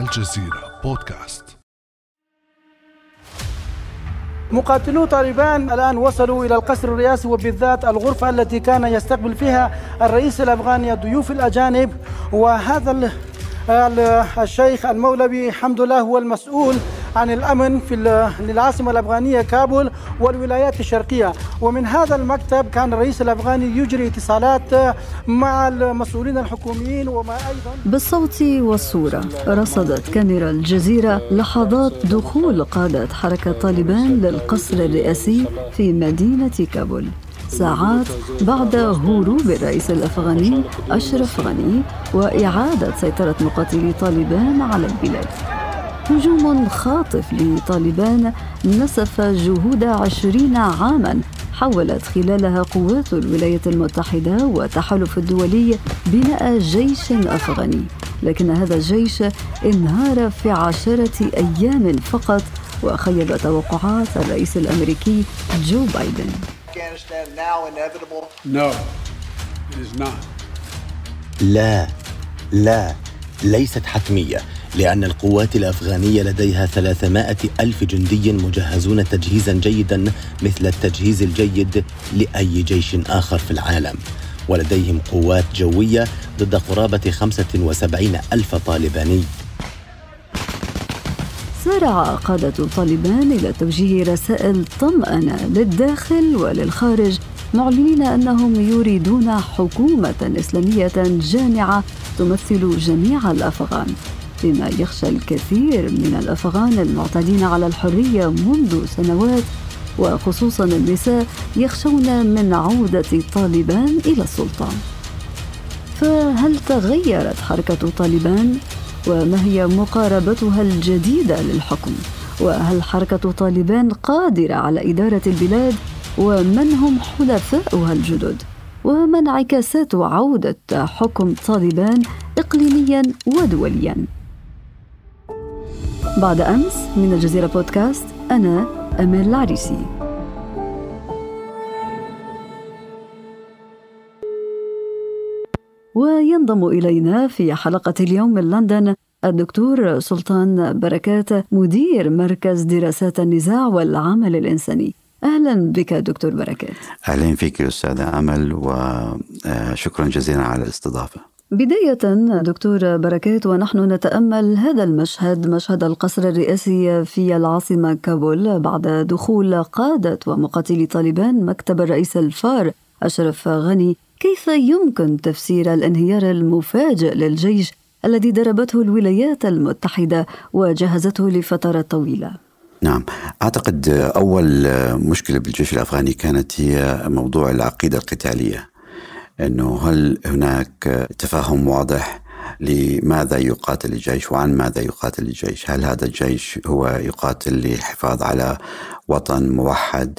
الجزيرة بودكاست. مقاتلو طالبان الآن وصلوا إلى القصر الرئاسي وبالذات الغرفة التي كان يستقبل فيها الرئيس الأفغاني الضيوف الأجانب وهذا الشيخ المولوي حمد الله هو المسؤول عن الأمن في للعاصمه الأفغانية كابول والولايات الشرقية. ومن هذا المكتب كان الرئيس الأفغاني يجري اتصالات مع المسؤولين الحكوميين وما أيضا بالصوت والصورة رصدت كاميرا الجزيرة لحظات دخول قادة حركة طالبان للقصر الرئاسي في مدينة كابول. ساعات بعد هروب الرئيس الأفغاني أشرف غني وإعادة سيطرة مقاتلي طالبان على البلاد. هجوم خاطف لطالبان نسف جهود عشرين عاما حاولت خلالها قوات الولايات المتحدة والتحالف الدولي بناء جيش أفغاني. لكن هذا الجيش انهار في عشرة أيام فقط وخيب توقعات الرئيس الأمريكي جو بايدن. لا لا ليست حتمية. لأن القوات الأفغانية لديها 300 ألف جندي مجهزون تجهيزا جيدا مثل التجهيز الجيد لأي جيش آخر في العالم. ولديهم قوات جوية ضد قرابة 75 ألف طالباني. سارع قادة طالبان إلى توجيه رسائل طمأنة للداخل وللخارج معلنين أنهم يريدون حكومة إسلامية جامعة تمثل جميع الأفغان. بما يخشى الكثير من الأفغان المعتادين على الحرية منذ سنوات وخصوصا النساء يخشون من عودة طالبان إلى السلطه فهل تغيرت حركة طالبان؟ وما هي مقاربتها الجديدة للحكم؟ وهل حركة طالبان قادرة على إدارة البلاد؟ ومن هم حلفاؤها الجدد؟ وما انعكاسات عودة حكم طالبان اقليميا ودوليا؟ بعد أمس من الجزيرة بودكاست أنا أمير العريسي. وينضم إلينا في حلقة اليوم من لندن الدكتور سلطان بركات مدير مركز دراسات النزاع والعمل الإنساني. أهلا بك دكتور بركات. أهلا فيك أستاذة أمل وشكرا جزيلا على الاستضافة. بداية دكتور بركات ونحن نتأمل هذا المشهد مشهد القصر الرئاسي في العاصمة كابول بعد دخول قادة ومقاتلي طالبان مكتب الرئيس الفار أشرف غني. كيف يمكن تفسير الانهيار المفاجئ للجيش الذي دربته الولايات المتحدة وجهزته لفترات طويلة؟ نعم. أعتقد أول مشكلة بالجيش الأفغاني كانت هي موضوع العقيدة القتالية. إنه هل هناك تفاهم واضح لماذا يقاتل الجيش وعن ماذا يقاتل الجيش؟ هل هذا الجيش هو يقاتل للحفاظ على وطن موحد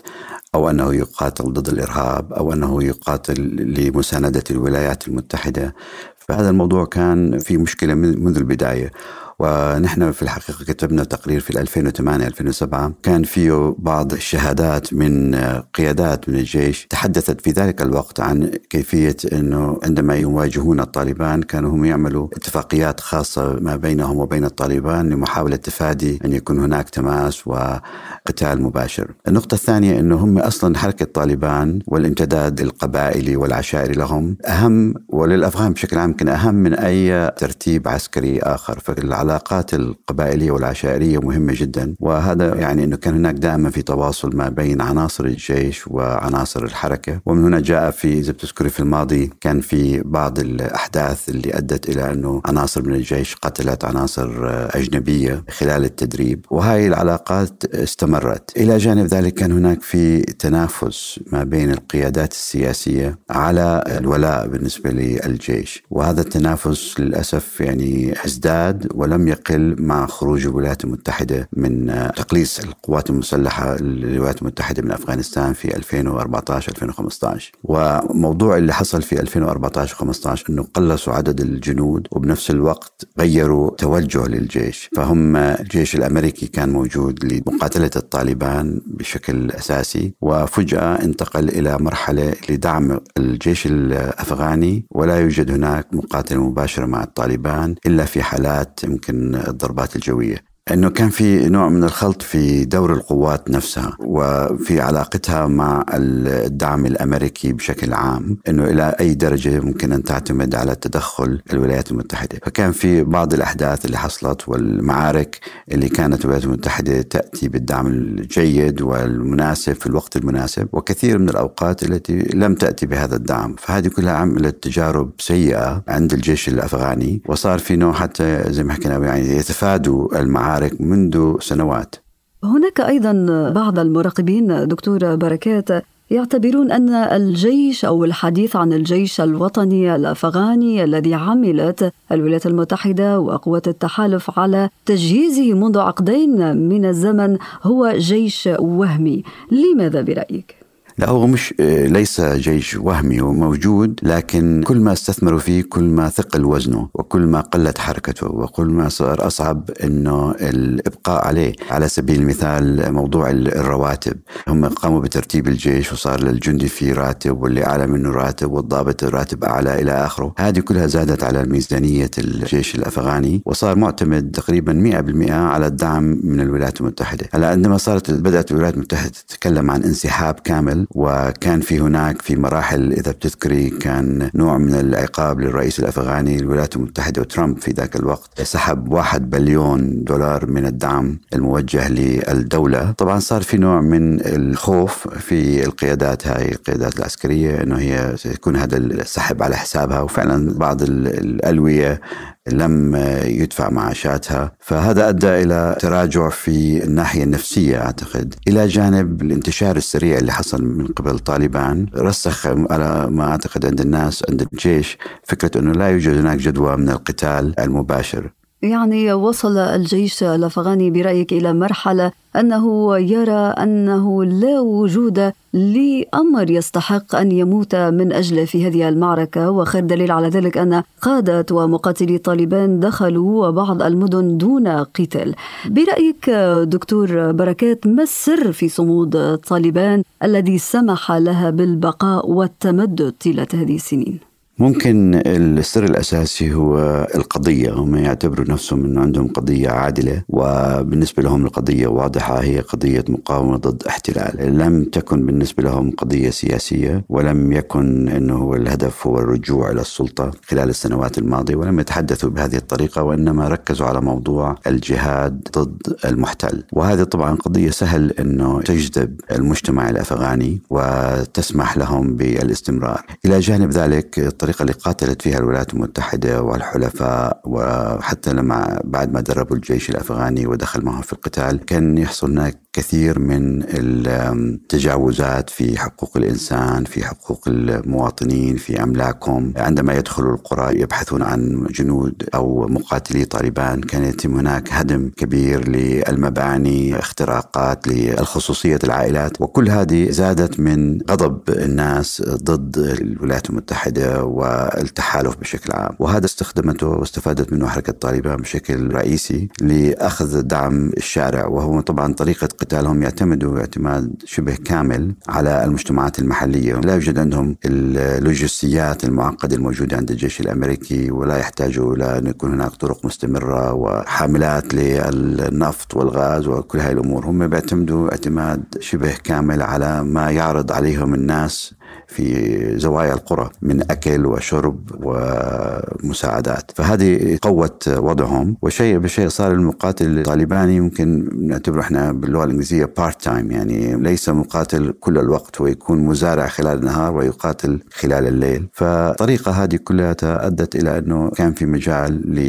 أو أنه يقاتل ضد الإرهاب أو أنه يقاتل لمساندة الولايات المتحدة؟ فهذا الموضوع كان في مشكلة منذ البداية. ونحن في الحقيقة كتبنا تقرير في 2008 2007 كان فيه بعض الشهادات من قيادات من الجيش تحدثت في ذلك الوقت عن كيفية أنه عندما يواجهون الطالبان كانوا هم يعملوا اتفاقيات خاصة ما بينهم وبين الطالبان لمحاولة تفادي أن يكون هناك تماس وقتال مباشر. النقطة الثانية أنه هم أصلا حركة طالبان والامتداد القبائلي والعشائري لهم أهم وللأفغان بشكل عام كان أهم من أي ترتيب عسكري آخر. فالعلاقة العلاقات القبائلية والعشائرية مهمة جدا وهذا يعني أنه كان هناك دائما في تواصل ما بين عناصر الجيش وعناصر الحركة. ومن هنا جاء في إذا بتذكري في الماضي كان في بعض الأحداث اللي أدت إلى أنه عناصر من الجيش قتلت عناصر أجنبية خلال التدريب. وهذه العلاقات استمرت. إلى جانب ذلك كان هناك في تنافس ما بين القيادات السياسية على الولاء بالنسبة للجيش. وهذا التنافس للأسف يعني ازداد ولم لم يقل مع خروج الولايات المتحدة من تقليص القوات المسلحة للولايات المتحدة من أفغانستان في 2014-2015 وموضوع اللي حصل في 2014-15 أنه قلصوا عدد الجنود وبنفس الوقت غيروا توجه للجيش. فهم الجيش الأمريكي كان موجود لمقاتلة الطالبان بشكل أساسي وفجأة انتقل إلى مرحلة لدعم الجيش الأفغاني. ولا يوجد هناك مقاتلة مباشرة مع الطالبان إلا في حالات يمكن الضربات الجوية. إنه كان في نوع من الخلط في دور القوات نفسها وفي علاقتها مع الدعم الأمريكي بشكل عام إنه إلى أي درجة ممكن أن تعتمد على تدخل الولايات المتحدة. فكان في بعض الأحداث اللي حصلت والمعارك اللي كانت الولايات المتحدة تأتي بالدعم الجيد والمناسب في الوقت المناسب وكثير من الأوقات التي لم تأتي بهذا الدعم. فهذه كلها عملت تجارب سيئة عند الجيش الأفغاني وصار في نوع حتى زي ما حكينا يعني يتفادوا المعارك المعارك منذ سنوات هناك أيضا بعض المراقبين دكتور بركات يعتبرون أن الجيش أو الحديث عن الجيش الوطني الأفغاني الذي عملت الولايات المتحدة وقوات التحالف على تجهيزه منذ عقدين من الزمن هو جيش وهمي، لماذا برأيك؟ لا هو مش ليس جيش وهمي هو موجود لكن كل ما استثمروا فيه كل ما ثقل وزنه وكل ما قلت حركته وكل ما صار أصعب أنه الإبقاء عليه. على سبيل المثال موضوع الرواتب. هم قاموا بترتيب الجيش وصار للجندي في راتب واللي أعلى منه راتب والضابط راتب أعلى إلى آخره. هذه كلها زادت على ميزانية الجيش الأفغاني وصار معتمد تقريبا 100% على الدعم من الولايات المتحدة. هلأ عندما صارت بدأت الولايات المتحدة تتكلم عن انسحاب كامل وكان في هناك في مراحل إذا بتذكري كان نوع من العقاب للرئيس الأفغاني الولايات المتحدة وترامب في ذاك الوقت. سحب واحد بليون دولار من الدعم الموجه للدولة. طبعا صار في نوع من الخوف في القيادات هاي القيادات العسكرية أنه هي سيكون هذا السحب على حسابها. وفعلا بعض الألوية لم يدفع معاشاتها فهذا أدى إلى تراجع في الناحية النفسية أعتقد. إلى جانب الانتشار السريع اللي حصل من قبل طالبان رسخ على ما أعتقد عند الناس عند الجيش فكرة إنه لا يوجد هناك جدوى من القتال المباشر. يعني وصل الجيش الأفغاني برأيك إلى مرحلة أنه يرى أنه لا وجود لأمر يستحق أن يموت من اجله في هذه المعركة وخير دليل على ذلك أن قادة ومقاتلي طالبان دخلوا بعض المدن دون قتال. برأيك دكتور بركات ما السر في صمود طالبان الذي سمح لها بالبقاء والتمدد طيلة هذه السنين؟ ممكن السر الأساسي هو القضية. هم يعتبروا نفسهم إنه عندهم قضية عادلة وبالنسبة لهم القضية واضحة. هي قضية مقاومة ضد احتلال. لم تكن بالنسبة لهم قضية سياسية ولم يكن إنه هو الهدف هو الرجوع إلى السلطة خلال السنوات الماضية ولم يتحدثوا بهذه الطريقة وإنما ركزوا على موضوع الجهاد ضد المحتل. وهذه طبعا قضية سهل إنه تجذب المجتمع الأفغاني وتسمح لهم بالاستمرار. إلى جانب ذلك الطريقة اللي قاتلت فيها الولايات المتحدة والحلفاء وحتى لما بعد ما دربوا الجيش الأفغاني ودخل معهم في القتال كان يحصل هناك كثير من التجاوزات في حقوق الإنسان في حقوق المواطنين في أملاكهم. عندما يدخلوا القرى يبحثون عن جنود أو مقاتلي طالبان كان يتم هناك هدم كبير للمباني اختراقات للخصوصية العائلات. وكل هذه زادت من غضب الناس ضد الولايات المتحدة والتحالف بشكل عام. وهذا استخدمته واستفادت منه حركة طالبان بشكل رئيسي لأخذ دعم الشارع. وهو طبعا طريقة قتالهم يعتمدوا اعتماد شبه كامل على المجتمعات المحلية. لا يوجد عندهم اللوجستيات المعقدة الموجودة عند الجيش الأمريكي ولا يحتاجوا إلى أن يكون هناك طرق مستمرة وحاملات للنفط والغاز وكل هذه الأمور. هم بيعتمدوا اعتماد شبه كامل على ما يعرض عليهم الناس في زوايا القرى من أكل وشرب ومساعدات. فهذه قوت وضعهم. وشيء بشيء صار المقاتل الطالباني ممكن نعتبره إحنا باللغة الإنجليزية part time يعني ليس مقاتل كل الوقت هو يكون مزارع خلال النهار ويقاتل خلال الليل. فالطريقة هذه كلها أدت إلى أنه كان في مجال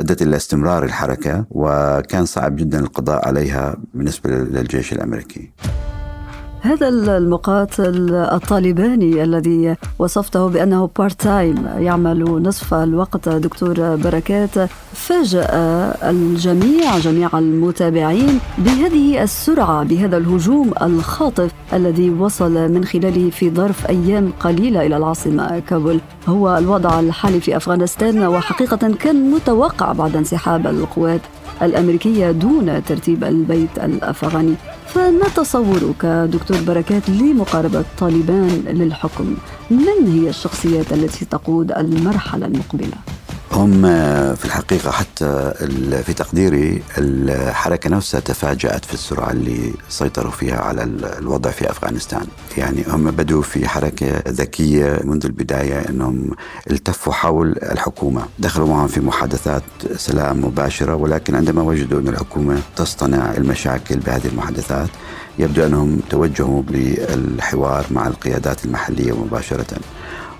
أدت إلى استمرار الحركة وكان صعب جدا القضاء عليها بالنسبة للجيش الأمريكي. هذا المقاتل الطالباني الذي وصفته بأنه part time يعمل نصف الوقت. دكتور بركات فاجأ الجميع جميع المتابعين بهذه السرعة بهذا الهجوم الخاطف الذي وصل من خلاله في ظرف أيام قليلة إلى العاصمة كابول. هو الوضع الحالي في أفغانستان وحقيقة كان متوقع بعد انسحاب القوات الأمريكية دون ترتيب البيت الأفغاني. فما تصورك دكتور بركات لمقاربة طالبان للحكم؟ من هي الشخصيات التي تقود المرحلة المقبلة؟ هم في الحقيقة حتى في تقديري الحركة نفسها تفاجأت في السرعة اللي سيطروا فيها على الوضع في أفغانستان. يعني هم بدوا في حركة ذكية منذ البداية أنهم التفوا حول الحكومة. دخلوا معهم في محادثات سلام مباشرة ولكن عندما وجدوا أن الحكومة تصطنع المشاكل بهذه المحادثات يبدو أنهم توجهوا بالحوار مع القيادات المحلية مباشرة.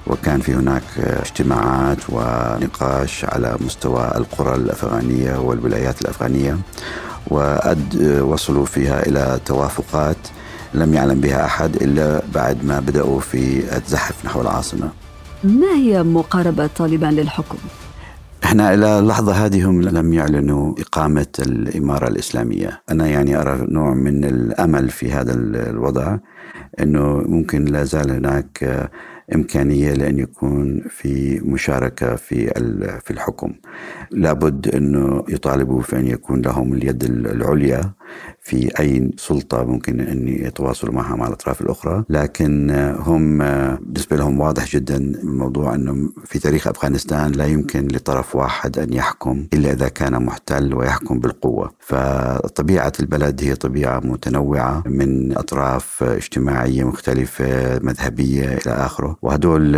وكان في هناك اجتماعات ونقاش على مستوى القرى الأفغانية والولايات الأفغانية وأد وصلوا فيها إلى توافقات لم يعلم بها أحد إلا بعد ما بدأوا في الزحف نحو العاصمة. ما هي مقاربة طالبان للحكم؟ إحنا إلى اللحظه هذه هم لم يعلنوا إقامة الإمارة الإسلامية، أنا يعني أرى نوع من الأمل في هذا الوضع إنه ممكن لا زال هناك إمكانية لأن يكون في مشاركة في في الحكم. لابد أنه يطالبوا في أن يكون لهم اليد العليا في أي سلطة ممكن أن يتواصلوا معها مع الأطراف الأخرى. لكن هم بالنسبة لهم واضح جدا الموضوع أنه في تاريخ أفغانستان لا يمكن لطرف واحد أن يحكم إلا إذا كان محتل ويحكم بالقوة. فطبيعة البلد هي طبيعة متنوعة من أطراف اجتماعية مختلفة مذهبية إلى آخره. وهدول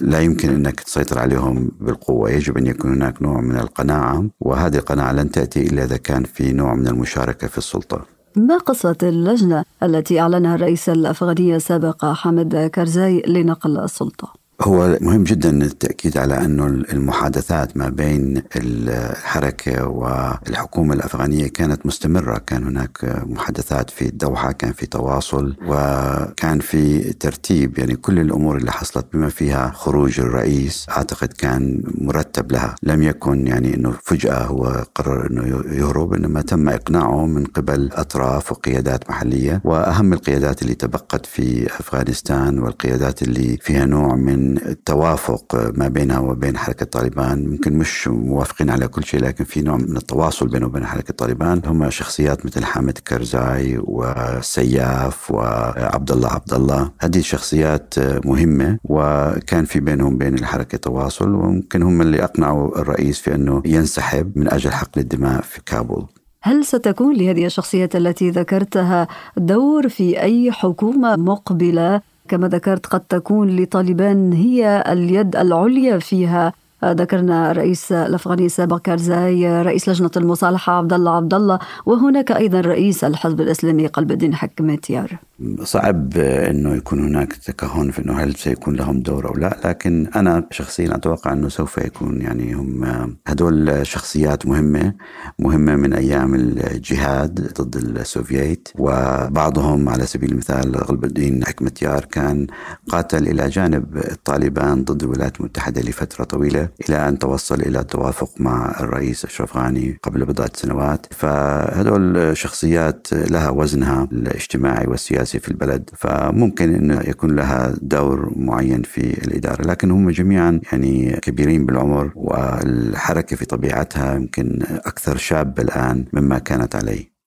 لا يمكن أنك تسيطر عليهم بالقوة. يجب أن يكون هناك نوع من القناعة. وهذه القناعة لن تأتي إلا إذا كان في نوع من المشاركة في السلطة ما قصة اللجنة التي أعلنها الرئيس الأفغاني السابق حامد كارزاي لنقل السلطة؟ هو مهم جدا التأكيد على أنه المحادثات ما بين الحركة والحكومة الأفغانية كانت مستمرة. كان هناك محادثات في الدوحة كان في تواصل وكان في ترتيب. يعني كل الأمور اللي حصلت بما فيها خروج الرئيس أعتقد كان مرتب لها. لم يكن يعني أنه فجأة هو قرر أنه يهرب إنما تم إقناعه من قبل أطراف وقيادات محلية. وأهم القيادات اللي تبقت في أفغانستان والقيادات اللي فيها نوع من التوافق ما بينها وبين حركة طالبان. ممكن مش موافقين على كل شيء لكن في نوع من التواصل بينه وبين حركة طالبان. هم شخصيات مثل حامد كرزاي وسياف وعبد الله عبد الله هذه شخصيات مهمة وكان في بينهم بين الحركة تواصل وممكن هم اللي أقنعوا الرئيس في أنه ينسحب من أجل حقن الدماء في كابول. هل ستكون لهذه الشخصيات التي ذكرتها دور في أي حكومة مقبلة كما ذكرت قد تكون لطالبان هي اليد العليا فيها. ذكرنا رئيس الافغاني السابق كارزاي رئيس لجنة المصالحة عبد الله عبد الله وهناك أيضا رئيس الحزب الإسلامي قلب الدين حكمتيار صعب إنه يكون هناك تكهن في إنه هل سيكون لهم دور أو لا لكن أنا شخصيا أتوقع إنه سوف يكون يعني هم هدول شخصيات مهمة مهمة من أيام الجهاد ضد السوفييت وبعضهم على سبيل المثال قلب الدين حكمتيار كان قاتل إلى جانب الطالبان ضد الولايات المتحدة لفترة طويلة. إلى أن توصل إلى توافق مع الرئيس أشرف غاني قبل بضعة سنوات. فهدول شخصيات لها وزنها الاجتماعي والسياسي السياسي في البلد فممكن أن يكون لها دور معين في الإدارة. لكن هم جميعا يعني كبيرين بالعمر والحركة في طبيعتها يمكن أكثر شابة الآن مما كانت عليه.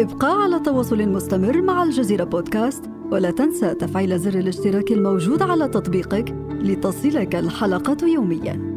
ابقى على تواصل مستمر مع الجزيرة بودكاست ولا تنسى تفعيل زر الاشتراك الموجود على تطبيقك لتصلك الحلقة يومياً.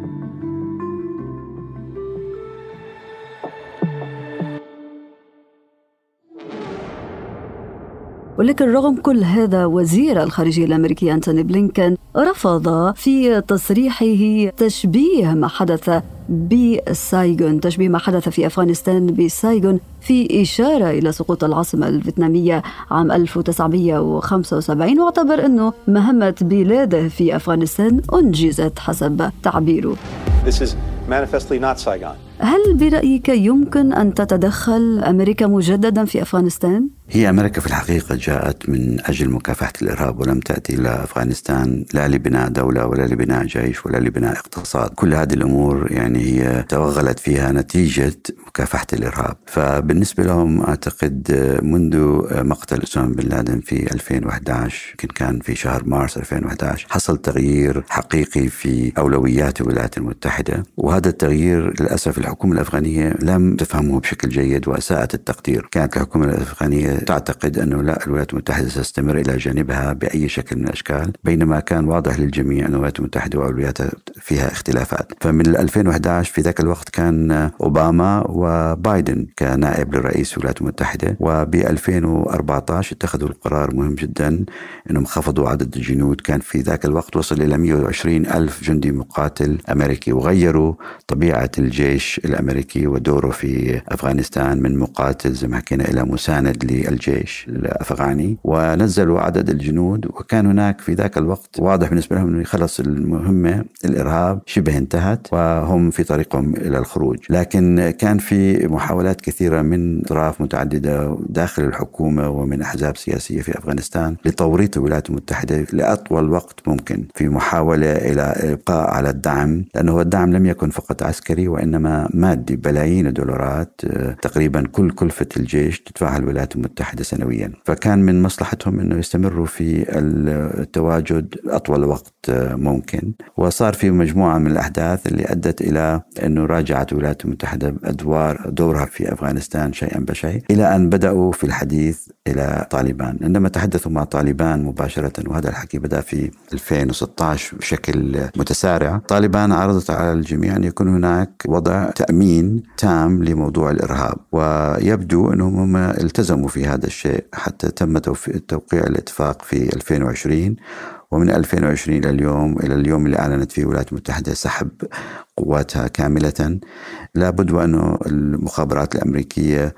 ولكن رغم كل هذا وزير الخارجية الأمريكي أنتوني بلينكن رفض في تصريحه تشبيه ما حدث بسايغون تشبيه ما حدث في أفغانستان بسايغون في إشارة إلى سقوط العاصمة الفيتنامية عام 1975 واعتبر أنه مهمة بلاده في أفغانستان أنجزت حسب تعبيره This is manifestly not Saigon. هل برأيك يمكن أن تتدخل أمريكا مجددا في أفغانستان؟ هي أمريكا في الحقيقة جاءت من أجل مكافحة الإرهاب ولم تأتي إلى أفغانستان لا لبناء دولة ولا لبناء جيش ولا لبناء اقتصاد كل هذه الأمور يعني هي توغلت فيها نتيجة مكافحة الإرهاب. فبالنسبة لهم أعتقد منذ مقتل أسامة بن لادن في 2011 يمكن كان في شهر مارس 2011 حصل تغيير حقيقي في أولويات الولايات المتحدة. وهذا التغيير للأسف الحكومة الأفغانية لم تفهمه بشكل جيد وأساءت التقدير. كانت الحكومة الأفغانية تعتقد أنه لا الولايات المتحدة ستستمر إلى جانبها بأي شكل من الأشكال بينما كان واضح للجميع أن الولايات المتحدة وأولوياتها فيها اختلافات. فمن 2011 في ذاك الوقت كان أوباما وبايدن كنائب للرئيس الولايات المتحدة وب 2014 اتخذوا القرار مهم جدا أنهم خفضوا عدد الجنود. كان في ذاك الوقت وصل إلى 120 ألف جندي مقاتل أمريكي وغيروا طبيعة الجيش الأمريكي ودوره في أفغانستان من مقاتل زي ما حكينا إلى مساند للجيش الأفغاني. ونزلوا عدد الجنود وكان هناك في ذاك الوقت واضح بالنسبة لهم أنه يخلص المهمة الإرهاب شبه انتهت وهم في طريقهم إلى الخروج. لكن كان في محاولات كثيرة من أطراف متعددة داخل الحكومة ومن أحزاب سياسية في أفغانستان لتوريط الولايات المتحدة لأطول وقت ممكن في محاولة إلى إبقاء على الدعم لأنه الدعم لم يكن فقط عسكري وإنما مادي بلايين الدولارات تقريبا كل كلفة الجيش تدفعها الولايات المتحدة سنويا. فكان من مصلحتهم أنه يستمروا في التواجد أطول وقت ممكن. وصار في مجموعة من الأحداث اللي أدت إلى أنه راجعت الولايات المتحدة أدوار دورها في أفغانستان شيئا بشيء إلى أن بدأوا في الحديث إلى طالبان. عندما تحدثوا مع طالبان مباشرة وهذا الحكي بدأ في 2016 بشكل متسارع طالبان عرضت على الجميع أن يكون هناك وضع تأمين تام لموضوع الإرهاب ويبدو أنهم هم التزموا في هذا الشيء حتى تم توقيع الإتفاق في 2020 ومن 2020 إلى اليوم إلى اليوم اللي أعلنت فيه الولايات المتحدة سحب قواتها كاملة. لابد وأنه المخابرات الأمريكية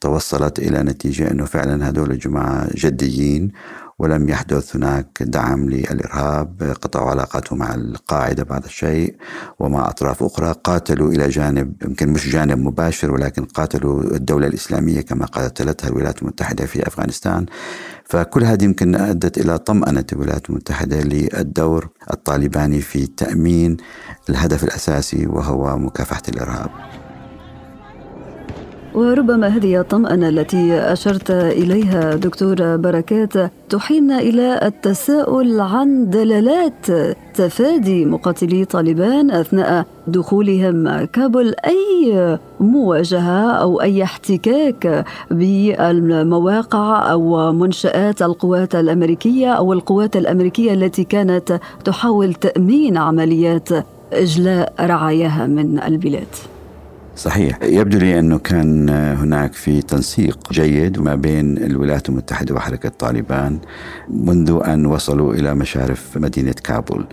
توصلت إلى نتيجة أنه فعلا هذول الجماعة جديين. ولم يحدث هناك دعم للإرهاب. قطعوا علاقاتهم مع القاعدة بعض الشيء ومع أطراف أخرى. قاتلوا إلى جانب يمكن مش جانب مباشر ولكن قاتلوا الدولة الإسلامية كما قاتلتها الولايات المتحدة في أفغانستان. فكل هذه يمكن أدت إلى طمأنة الولايات المتحدة للدور الطالباني في تأمين الهدف الأساسي وهو مكافحة الإرهاب. وربما هذه الطمأنة التي أشرت إليها دكتور بركات تحيلنا إلى التساؤل عن دلالات تفادي مقاتلي طالبان أثناء دخولهم كابول. أي مواجهة أو أي احتكاك بالمواقع أو منشآت القوات الأمريكية أو القوات الأمريكية التي كانت تحاول تأمين عمليات إجلاء رعاياها من البلاد؟ صحيح. يبدو لي أنه كان هناك في تنسيق جيد ما بين الولايات المتحدة وحركة طالبان منذ أن وصلوا إلى مشارف مدينة كابول.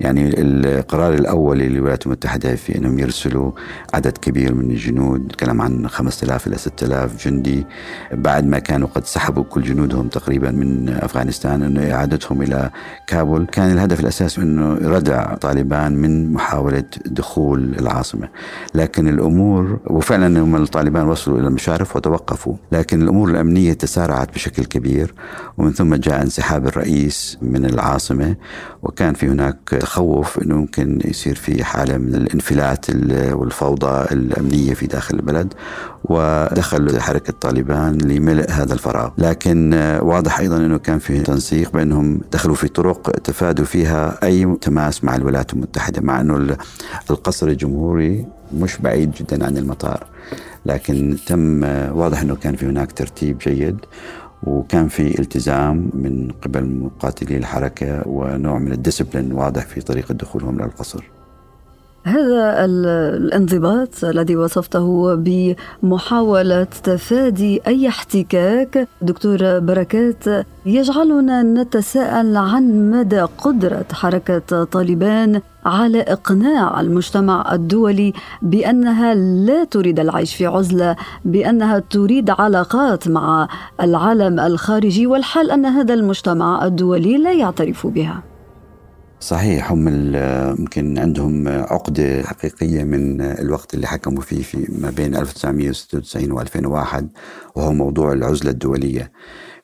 يعني القرار الأول للولايات المتحدة في أنهم يرسلوا عدد كبير من الجنود نتكلم عن 5000 إلى 6000 جندي. بعد ما كانوا قد سحبوا كل جنودهم تقريبا من أفغانستان أنه إعادتهم إلى كابول. كان الهدف الأساسي أنه ردع طالبان من محاولة دخول العاصمة. لكن الأمور الأمور وفعلا هم الطالبان وصلوا إلى المشارف وتوقفوا لكن الأمور الأمنية تسارعت بشكل كبير ومن ثم جاء انسحاب الرئيس من العاصمة وكان في هناك تخوف إنه ممكن يصير في حالة من الانفلات والفوضى الأمنية في داخل البلد. ودخل حركه طالبان لملء هذا الفراغ. لكن واضح أيضا أنه كان في تنسيق بانهم دخلوا في طرق تفادوا فيها أي تماس مع الولايات المتحدة مع أنه القصر الجمهوري مش بعيد جدا عن المطار. لكن تم واضح أنه كان في هناك ترتيب جيد وكان في التزام من قبل مقاتلي الحركة ونوع من الديسبلين واضح في طريقة دخولهم للقصر. هذا الانضباط الذي وصفته بمحاولة تفادي أي احتكاك. دكتور بركات يجعلنا نتساءل عن مدى قدرة حركة طالبان على إقناع المجتمع الدولي بأنها لا تريد العيش في عزلة بأنها تريد علاقات مع العالم الخارجي والحال أن هذا المجتمع الدولي لا يعترف بها. صحيح هم يمكن عندهم عقدة حقيقية من الوقت اللي حكموا فيه في ما بين 1996 و 2001 وهو موضوع العزلة الدولية.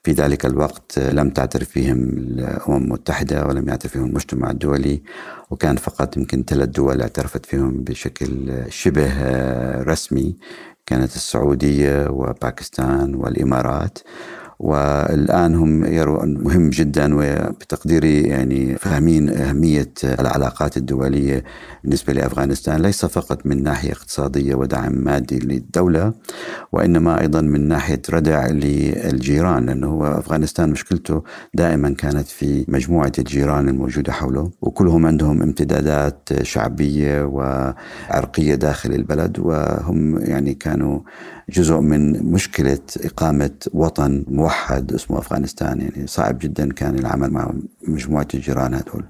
في ذلك الوقت لم تعترف فيهم الأمم المتحدة ولم يعترف فيهم المجتمع الدولي وكان فقط يمكن ثلاث دول اعترفت فيهم بشكل شبه رسمي كانت السعودية وباكستان والإمارات. والآن هم يروا أنه مهم جدا وبتقديري يعني فاهمين أهمية العلاقات الدولية بالنسبة لأفغانستان ليس فقط من ناحية اقتصادية ودعم مادي للدولة وإنما أيضا من ناحية ردع للجيران لأنه هو أفغانستان مشكلته دائما كانت في مجموعة الجيران الموجودة حوله وكلهم عندهم امتدادات شعبية وعرقية داخل البلد وهم يعني كانوا جزء من مشكلة إقامة وطن موحد اسمه أفغانستان يعني صعب جدا كان العمل مع مجموعة الجيران هذول.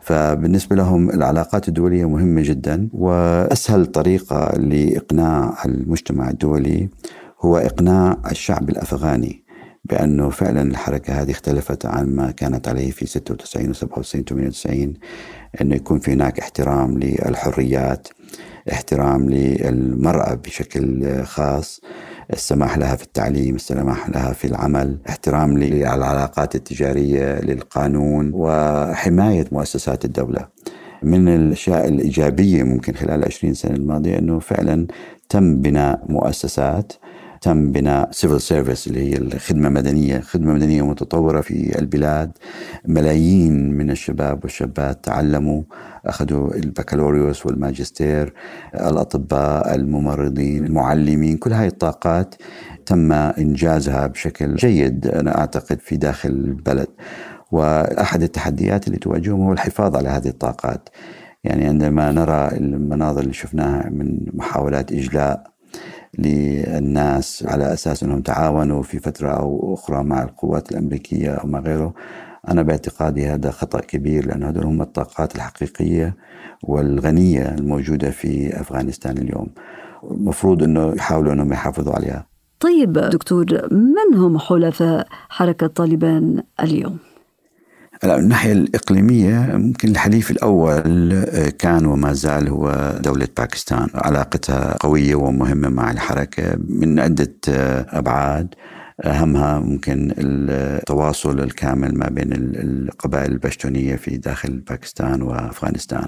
فبالنسبة لهم العلاقات الدولية مهمة جدا وأسهل طريقة لإقناع المجتمع الدولي هو إقناع الشعب الأفغاني. بأنه فعلا الحركة هذه اختلفت عن ما كانت عليه في 96 و 97 و 98 أنه يكون في هناك احترام للحريات احترام للمرأة بشكل خاص السماح لها في التعليم السماح لها في العمل احترام للعلاقات التجارية للقانون وحماية مؤسسات الدولة. من الأشياء الإيجابية ممكن خلال العشرين سنة الماضية أنه فعلا تم بناء مؤسسات تم بناء civil service اللي هي الخدمة مدنية. خدمة مدنية متطورة في البلاد. ملايين من الشباب والشابات تعلموا أخذوا البكالوريوس والماجستير الأطباء الممرضين المعلمين كل هاي الطاقات تم إنجازها بشكل جيد أنا أعتقد في داخل البلد. وأحد التحديات اللي تواجههم هو الحفاظ على هذه الطاقات. يعني عندما نرى المناظر اللي شفناها من محاولات إجلاء للناس على أساس أنهم تعاونوا في فترة أو أخرى مع القوات الأمريكية أو ما غيره. أنا باعتقادي هذا خطأ كبير لأن هذول هم الطاقات الحقيقية والغنية الموجودة في أفغانستان اليوم. المفروض إنه يحاولوا إنهم يحافظوا عليها. طيب دكتور من هم حلفاء حركة طالبان اليوم؟ من الناحية الإقليمية ممكن الحليف الأول آه، كان وما زال هو دولة باكستان. علاقتها قوية ومهمة مع الحركة من عدة آه، أبعاد. أهمها ممكن التواصل الكامل ما بين القبائل البشتونية في داخل باكستان وأفغانستان.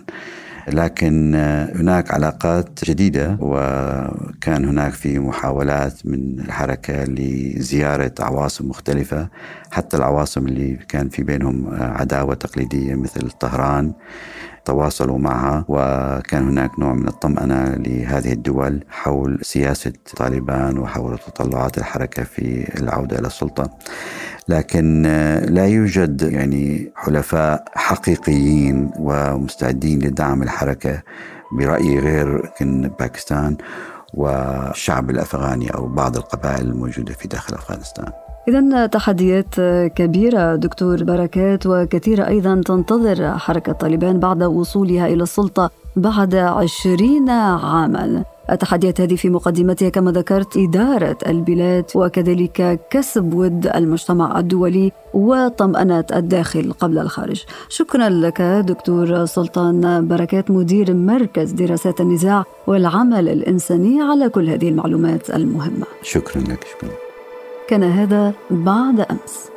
لكن هناك علاقات جديدة وكان هناك في محاولات من الحركة لزيارة عواصم مختلفة. حتى العواصم اللي كان في بينهم عداوة تقليدية مثل طهران تواصلوا معها. وكان هناك نوع من الطمأنة لهذه الدول حول سياسة طالبان وحول تطلعات الحركة في العودة إلى السلطة. لكن لا يوجد يعني حلفاء حقيقيين ومستعدين لدعم الحركة برأيي غير باكستان والشعب الأفغاني أو بعض القبائل الموجودة في داخل أفغانستان. إذا تحديات كبيرة دكتور بركات وكثيرة أيضا تنتظر حركة طالبان بعد وصولها إلى السلطة بعد عشرين عاما. التحديات هذه في مقدمتها كما ذكرت إدارة البلاد وكذلك كسب ود المجتمع الدولي وطمأنة الداخل قبل الخارج. شكرا لك دكتور سلطان بركات مدير مركز دراسات النزاع والعمل الإنساني على كل هذه المعلومات المهمة. شكرا لك شكرا. كان هذا بعد أمس.